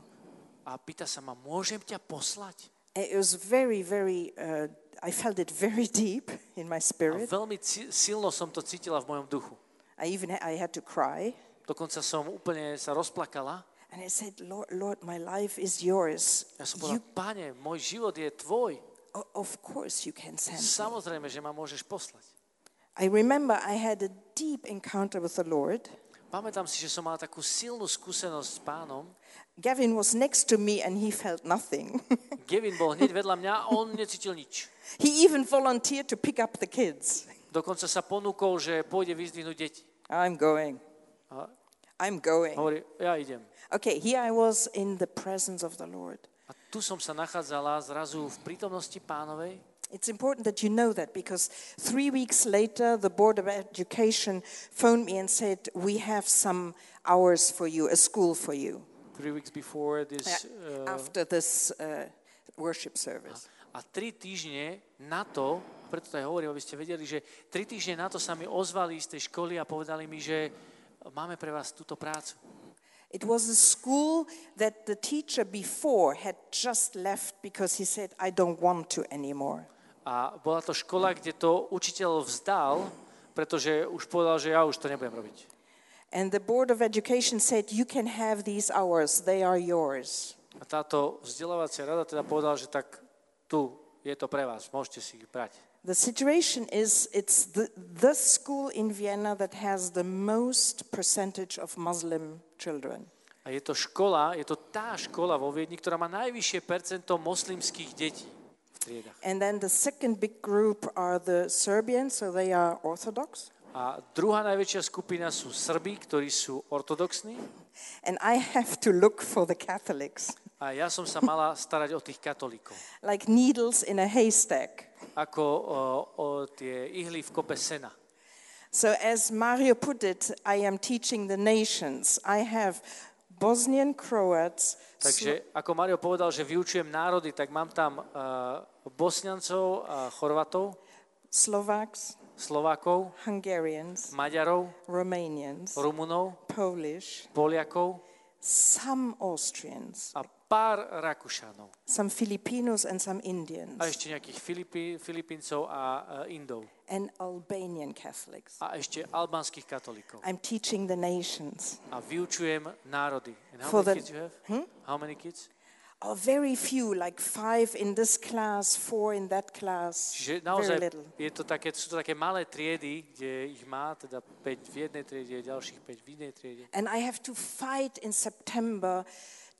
a pýta sa ma, môžem ťa poslať? It was very, very, uh, I felt it very deep in my A spirit. veľmi ci- silno som to cítila v mojom duchu. I even I had to cry. Dokonca som úplne sa rozplakala. And I said, Lord, Lord, my life is yours. Ja som You, povedala, pane, môj život je tvoj. of course you can send me. Samozrejme, že ma môžeš poslať. I remember I had a deep encounter with the Lord. Pamätám si, že som mala takú silnú skúsenosť s pánom. Gavin was next to me and he felt nothing. Kevin bol hneď vedľa mňa a on necítil nič. he even volunteered to pick up the kids. Dokonca sa ponúkol, že pôjde vyzdvihnúť deti. I'm going. A I'm going. hovorí, ja idem. Okay, here I was in the presence of the Lord. A tu som sa nachádzala zrazu v prítomnosti pánovej. It's important that you know that because three weeks later, the Board of Education phoned me and said, We have some hours for you, a school for you, Three weeks before this, uh, after this uh, worship service. a tri týždne na to, preto to aj hovorím, aby ste vedeli, že tri týždne na to sa mi ozvali z tej školy a povedali mi, že máme pre vás túto prácu. It was a school that the teacher before had just left because he said, I don't want to anymore. A bola to škola, kde to učiteľ vzdal, pretože už povedal, že ja už to nebudem robiť. And the Board of Education said, You can have these hours, they are yours. A táto vzdelávacia rada teda povedala, že tak tu je to pre vás, môžete si ich brať. The situation is it's the, the school in Vienna that has the most percentage of Muslim children. A je to škola, je to tá škola vo Viedni, ktorá má najvyššie percento moslimských detí. And then the second big group are the Serbians, so they are Orthodox. A druhá najväčšia skupina sú Srbi, ktorí sú ortodoxní. And I have to look for the Catholics, A ja som sa mala starať o tých katolíkov. like needles in a haystack. Ako o, o tie ihly v kope sena. So, as Mario put it, I am teaching the nations. I have Bosnian Croats, Takže ako Mario povedal, že vyučujem národy, tak mám tam uh, Bosniancov, uh, Chorvatov, Slovaks, Slovákov, Hungarians, Maďarov, Romanians, Rumunov, Polish, Poliakov some Austrians, a pár Rakúšanov. some Filipinos, and some Indians, A ešte nejakých Filipi, Filipíncov a uh, Indov. And Albanian Catholics. A ešte albánskych katolíkov. I'm teaching the nations. A vyučujem národy. And how For many the- kids you have? How many kids? Oh, very few, like five in this class, four in that class. Čiže Very naozaj little. je to také, sú to také malé triedy, kde ich má teda 5 v jednej triede, ďalších 5 v inej triede. And I have to fight in September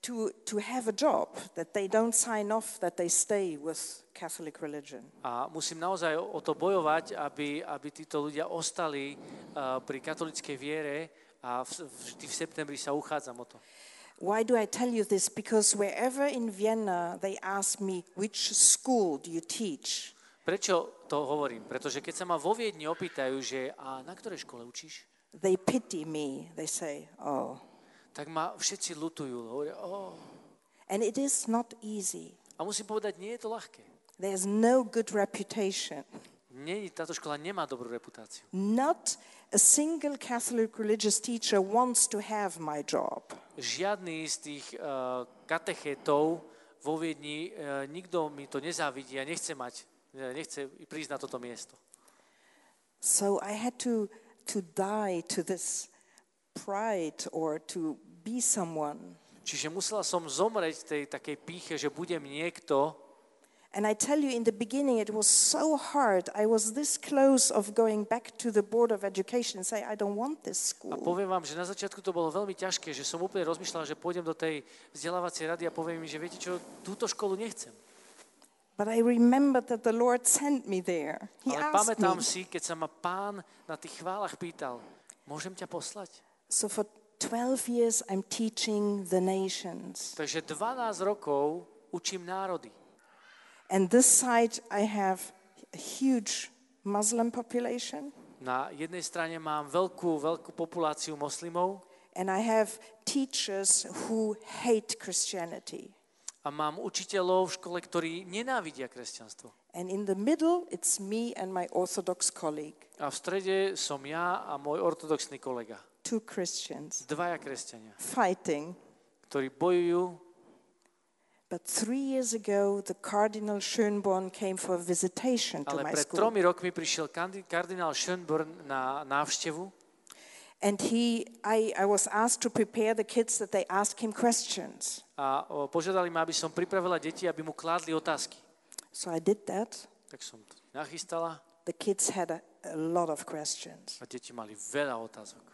to, to have a job, that they don't sign off, that they stay with Catholic religion. A musím naozaj o to bojovať, aby, aby títo ľudia ostali uh, pri katolickej viere a v, vždy v septembri sa uchádzam o to. Why do I tell you this? Because wherever in Vienna they ask me, which school do you teach? Prečo to hovorím? Pretože keď sa ma vo Viedni opýtajú, že a na ktorej škole učíš? They pity me. They say, oh. Tak ma všetci lutujú. Hovoria, oh. And it is not easy. A musím povedať, nie je to ľahké. There's no good reputation. Nie, táto škola nemá dobrú reputáciu. Not a single Catholic religious teacher wants to have my job. Žiadny z tých uh, katechétov vo Viedni, uh, nikto mi to nezávidí a nechce mať, eh, nechce prísť na toto miesto. So I had to, to die to this pride or to be someone. Čiže musela som zomrieť tej takej píche, že budem niekto. And I tell you, in the beginning, it was so hard. I was this close of going back to the Board of Education and say, I don't want this A school. poviem vám, že na začiatku to bolo veľmi ťažké, že som úplne rozmýšľal, že pôjdem do tej vzdelávacej rady a poviem im, že viete čo, túto školu nechcem. But I remembered that the Lord sent me there. He Ale asked pamätám me. si, keď sa ma pán na tých chválach pýtal, môžem ťa poslať? So for 12 years, I'm teaching the nations. Takže 12 rokov učím národy. And this side, I have a huge Muslim population, Na jednej strane mám veľkú, veľkú populáciu moslimov and I have teachers who hate Christianity. a mám učiteľov v škole, ktorí nenávidia kresťanstvo. And in the middle, it's me and my Orthodox colleague, A v strede som ja a môj ortodoxný kolega. Two Christians, Dvaja kresťania, fighting. ktorí bojujú But three years ago, the Cardinal Schönborn came for a visitation to Ale my pred school. tromi rokmi prišiel kardinál Schönborn na návštevu And he, I, I was asked to prepare the kids that they ask him questions. a o, požiadali ma, aby som pripravila deti, aby mu kládli otázky. So I did that. Tak som to nachystala The kids had a, a lot of questions. a deti mali veľa otázok.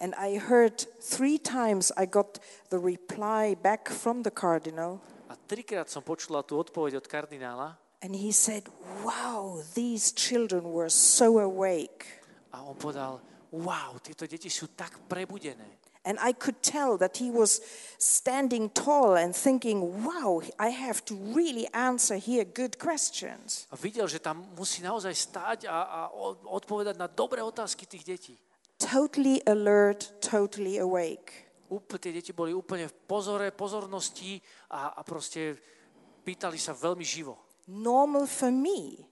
And I heard three times I got the reply back from the cardinal. A trikrát som počula tú odpoveď od kardinála And he said, Wow, these children were so awake. a on povedal, wow, tieto deti sú tak prebudené. And I could tell that he was standing tall and thinking, Wow, I have to really answer here good questions. A videl, že tam musí naozaj stáť a, a odpovedať na dobré otázky tých detí. Totally alert, totally awake. Úplne, tie deti boli úplne v pozore, pozornosti a, a proste pýtali sa veľmi živo, Normal for me.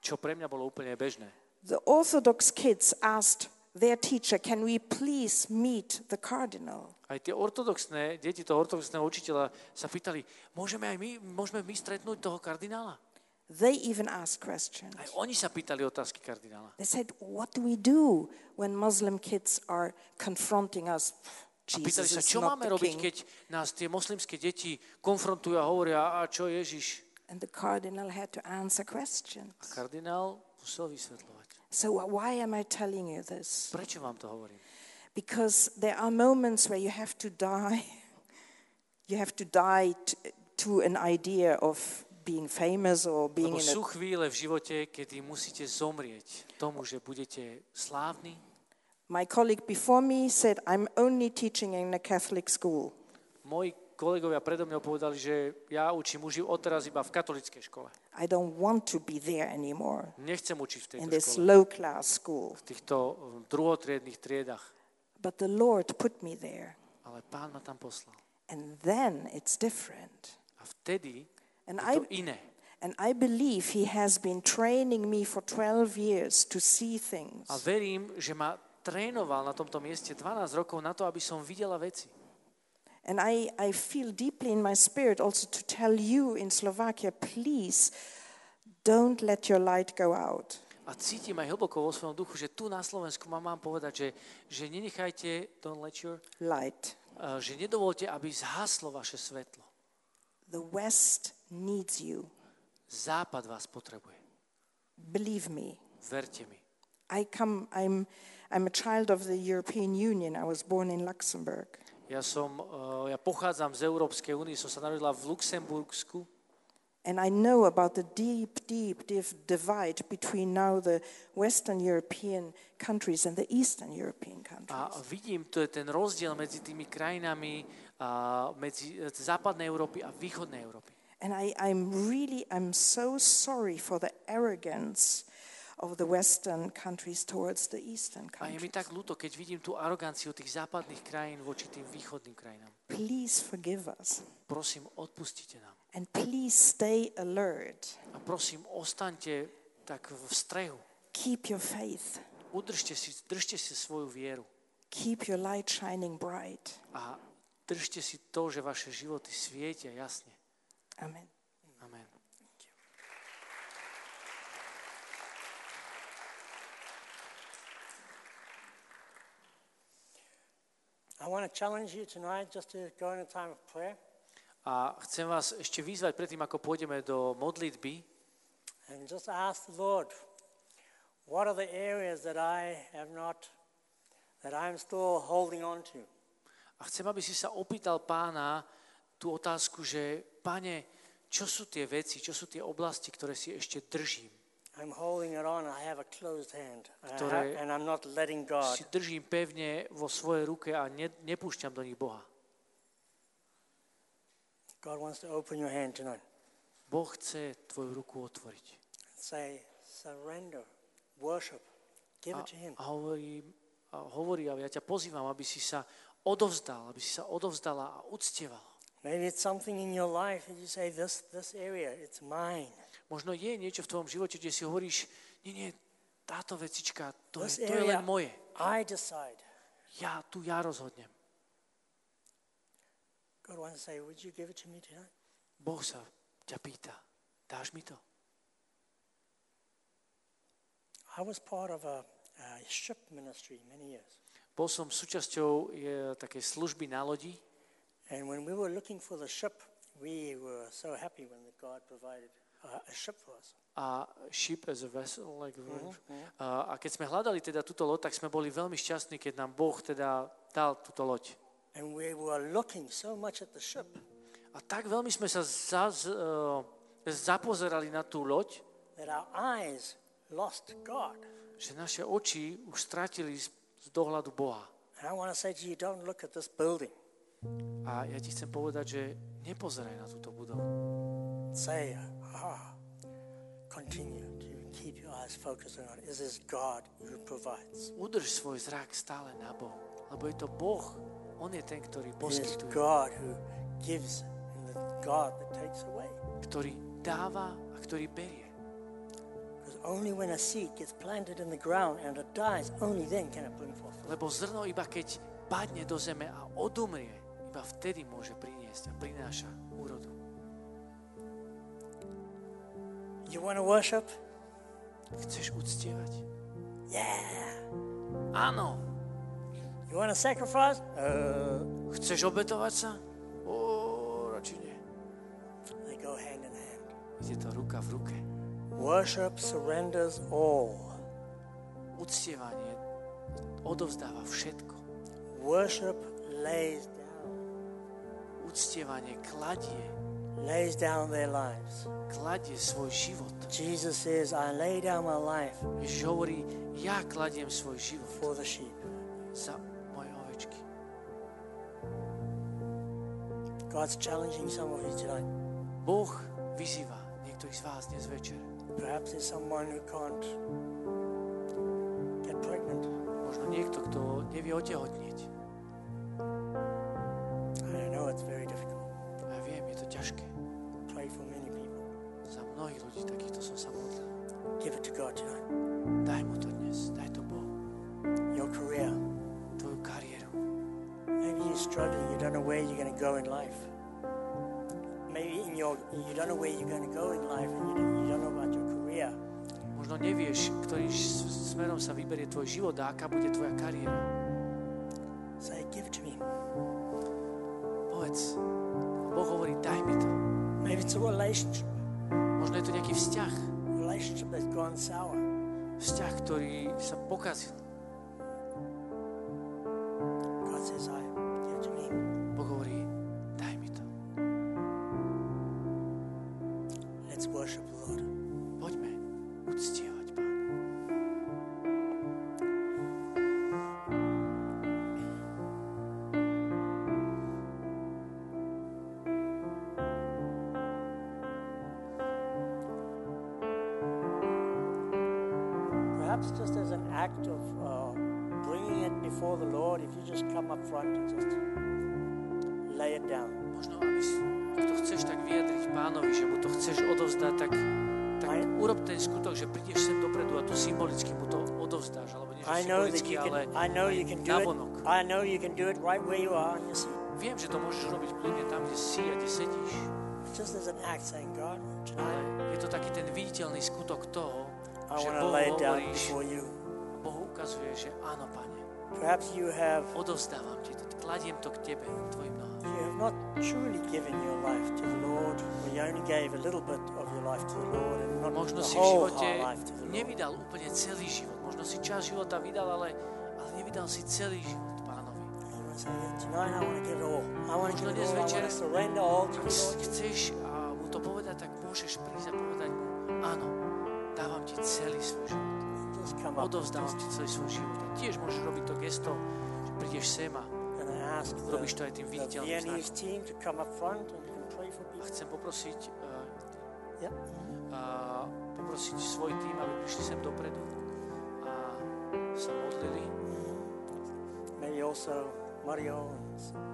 čo pre mňa bolo úplne bežné. The Orthodox kids asked their teacher, Can we please meet the cardinal? Aj tie ortodoxné, deti toho ortodoxného učiteľa sa pýtali, môžeme aj my, môžeme my stretnúť toho kardinála? They even asked questions. Aj oni sa pýtali otázky kardinála. They said, What do we do when Muslim kids are confronting us? A pýtali sa, čo máme robiť, keď nás tie moslimské deti konfrontujú a hovoria, a čo Ježiš? And the cardinal had to answer A questions. kardinál musel wysvetľovať. So, wh- why am I telling you this? Prečo vám to hovorím? Because there are moments where you have to die. You have to die t- to an idea of being famous or being Lebo in sú a chvíle v živote, kedy musíte zomrieť tomu, že budete slávni. My colleague before me said, I'm only teaching in a Catholic school. Moji kolegovia predo mňou povedali, že ja učím už odteraz iba v katolickej škole. I don't want to be there anymore Nechcem učiť v tejto in this škole, low class school. v týchto eh, druhotriedných triedach. But the Lord put me there. Ale pán ma tam poslal. And then it's different. A vtedy And je I, to iné. and I believe He has been training me for 12 years to see things. A verím, že ma trénoval na tomto mieste 12 rokov na to, aby som videla veci. And I, I feel deeply in my spirit also to tell you in Slovakia, please don't let your light go out. A cítim aj hlboko vo svojom duchu, že tu na Slovensku mám vám povedať, že, že nenechajte, don't let your, Light. uh, že nedovolte, aby zhaslo vaše svetlo. The West needs you. Západ vás potrebuje. Believe me. Verte mi. I come, I'm, I'm a child of the European Union. I was born in Luxembourg. Ja som, uh, ja pochádzam z Európskej únie, som sa narodila v Luxembursku And I know about the deep, deep, deep divide between now the Western European countries and the Eastern European a countries. vidím, to je ten rozdiel medzi tými krajinami uh, medzi eh, západnej Európy a východnej Európy. And I, I'm really, I'm so sorry for the arrogance of the Western countries towards the Eastern A je mi countries. tak ľúto, keď vidím tú aroganciu tých západných krajín voči tým východným krajinám. Please forgive us. Prosím, odpustite nám. And please stay alert. A prosím, ostaňte tak v strehu. Keep your faith. Udržte si, držte si svoju vieru Keep your light shining bright. a držte si to, že vaše životy svietia jasne. Amen. Amen. I want to challenge you tonight just to go in a time of prayer A chcem vás ešte vyzvať predtým, ako pôjdeme do modlitby, and just ask the Lord, what are the areas that I have not, that I'm still holding on to? A chcem, aby si sa opýtal pána tú otázku, že pane, čo sú tie veci, čo sú tie oblasti, ktoré si ešte držím? I'm holding it on. I have a closed hand, Ktoré- and I'm not letting God. Si držím pevne vo svojej ruke a ne, nepúšťam do nich Boha. God wants to open your hand tonight. Boh chce tvoju ruku otvoriť. Say, surrender, worship, give A, it to Him. a hovorí, a hovorí, ja ťa pozývam, aby si sa odovzdal, aby si sa odovzdala a uctieval. Maybe it's something in your life that you say, this, this area, it's mine. Možno je niečo v tvojom živote, kde si hovoríš, nie, nie, táto vecička, to This je, to je len moje. I decide. Ja tu ja rozhodnem. God wants to say, would you give it to me tonight? Boh sa ťa pýta, dáš mi to? I was part of a, a ship ministry many years. Bol som súčasťou je, takej služby na lodi And when we were looking for the ship, we were so happy when God provided a, a ship for us. a ship as a vessel. Like, a, a keď sme hľadali teda túto loď, tak sme boli veľmi šťastní, keď nám Boh teda dal túto loď. And we were looking so much at the ship A tak veľmi sme sa zaz, uh, zapozerali na tú loď, that our eyes lost God. že naše oči už stratili z, z dohľadu Boha. And I want to say to you, don't look at this building. A ja ti chcem povedať, že nepozeraj na túto budovu. Say, ah, continue to keep your eyes focused on God. This is God who provides. Udrž svoj zrak stále na Bohu, lebo je to Boh, On je ten, ktorý is poskytuje, God who gives and the God that takes away. ktorý dáva a ktorý berie. Only when a seed gets planted in the ground and it dies, only then can it bring forth. Lebo zrno iba keď padne do zeme a odumrie, iba vtedy môže priniesť a prináša úrodu. You want to worship? Chceš uctievať? Yeah. Áno. You want to sacrifice? Uh, Chceš obetovať sa? Ó, radšej nie. they go hand in hand. Ide to ruka v ruke. Worship surrenders all. Uctievanie odovzdáva všetko. Worship lays. Uctievanie kladie, lays down their lives. kladie svoj život. Jesus says, I lay down my life Ježiš hovorí, ja kladiem svoj život for the sheep. za moje ovečky. God's challenging some of you tonight. Boh vyzýva niektorých z vás dnes večer. Perhaps there's someone who can't get pregnant. Možno niekto, kto nevie otehotnieť. Vyberie tvoj život a aká bude tvoja kariéra. Act of uh, bringing it before the Lord, if you just come up front and just lay it down. Možno, aby si, ak to chceš tak vyjadriť pánovi, že mu to chceš odovzdať, tak, tak Aj- urob ten skutok, že prídeš sem dopredu a tu symbolicky mu to odovzdáš, alebo nie I know that you can. I know you can do it. navonok. I know you can do it right where you are on your seat. Viem, že to môžeš robiť kľudne tam, kde si a kde sedíš, Just as an act, saying, God, tonight je to taký ten viditeľný skutok toho, I že want to Bohu lay it down hovoríš, before you. Bohu ukazuje, že áno, Pane, Perhaps you have odovzdávam ti to, kladiem to k Tebe, k Tvojim nohám. you have not truly given your life to the Lord, or you only gave a little bit of your life to the Lord, and not Možno the si v živote whole life to the Lord. nevydal úplne celý život. Možno si čas života vydal, ale, ale nevydal si celý život Pánovi. You want to say, "Yeah, tonight I want to give it all. I want to Možno give it dnes all. I want večer- to surrender all to Ak the Lord. chceš a mu to povedať, tak môžeš prísť a povedať mu, áno, dávam ti celý svoj život. Odovzdávam ti celý svoj život. A tiež môžeš robiť to gesto, že prídeš sem a And I ask the, Robíš to aj tým viditeľným znakom. a chcem poprosiť, uh, uh, poprosiť svoj tým, aby prišli sem dopredu a sa modlili. Maybe also Mario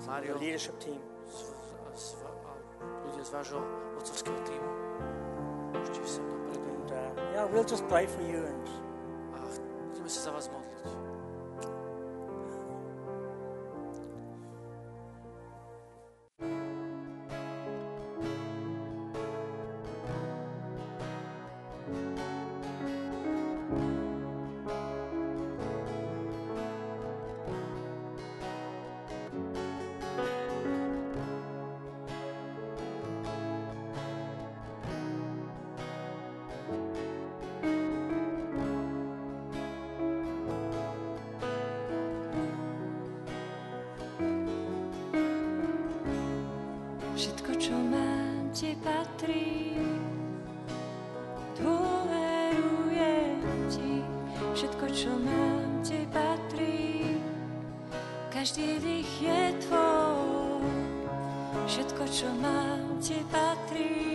Mario. the leadership team. Z, z, ľudia z vášho otcovského týmu. Ísť sem dopredu And uh, yeah, we'll just pray for you and budeme sa za vás modliť. Každý dých je tvoj. Všetko, čo mám, ti patrí.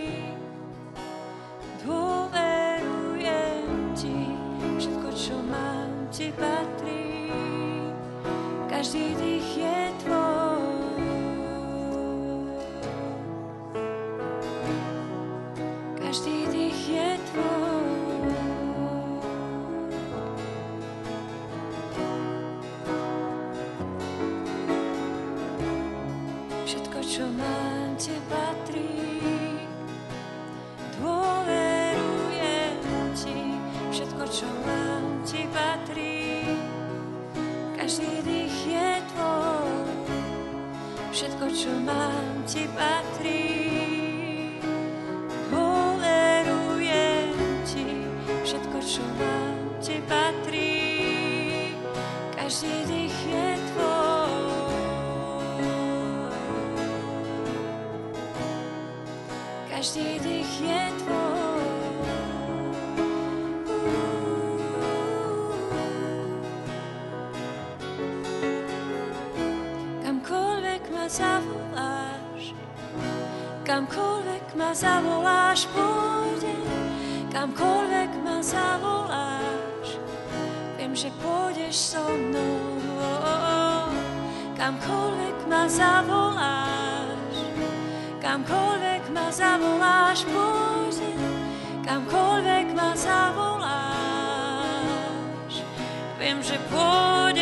Čo mám, ti patrí. Dôverujem ti. Všetko, čo mám, ti patrí. Každý dých je tvoj. Všetko, čo mám, ti patrí. Každý. Kamkoľvek ma zavoláš, kamkoľvek ma zavoláš, pôjdem, kamkoľvek ma zavoláš, viem, že pôjdeš so mnou. Kamkoľvek ma zavoláš, kamkoľvek ma zavoláš, pôjdem, kamkoľvek ma zavoláš, viem, že pôjdeš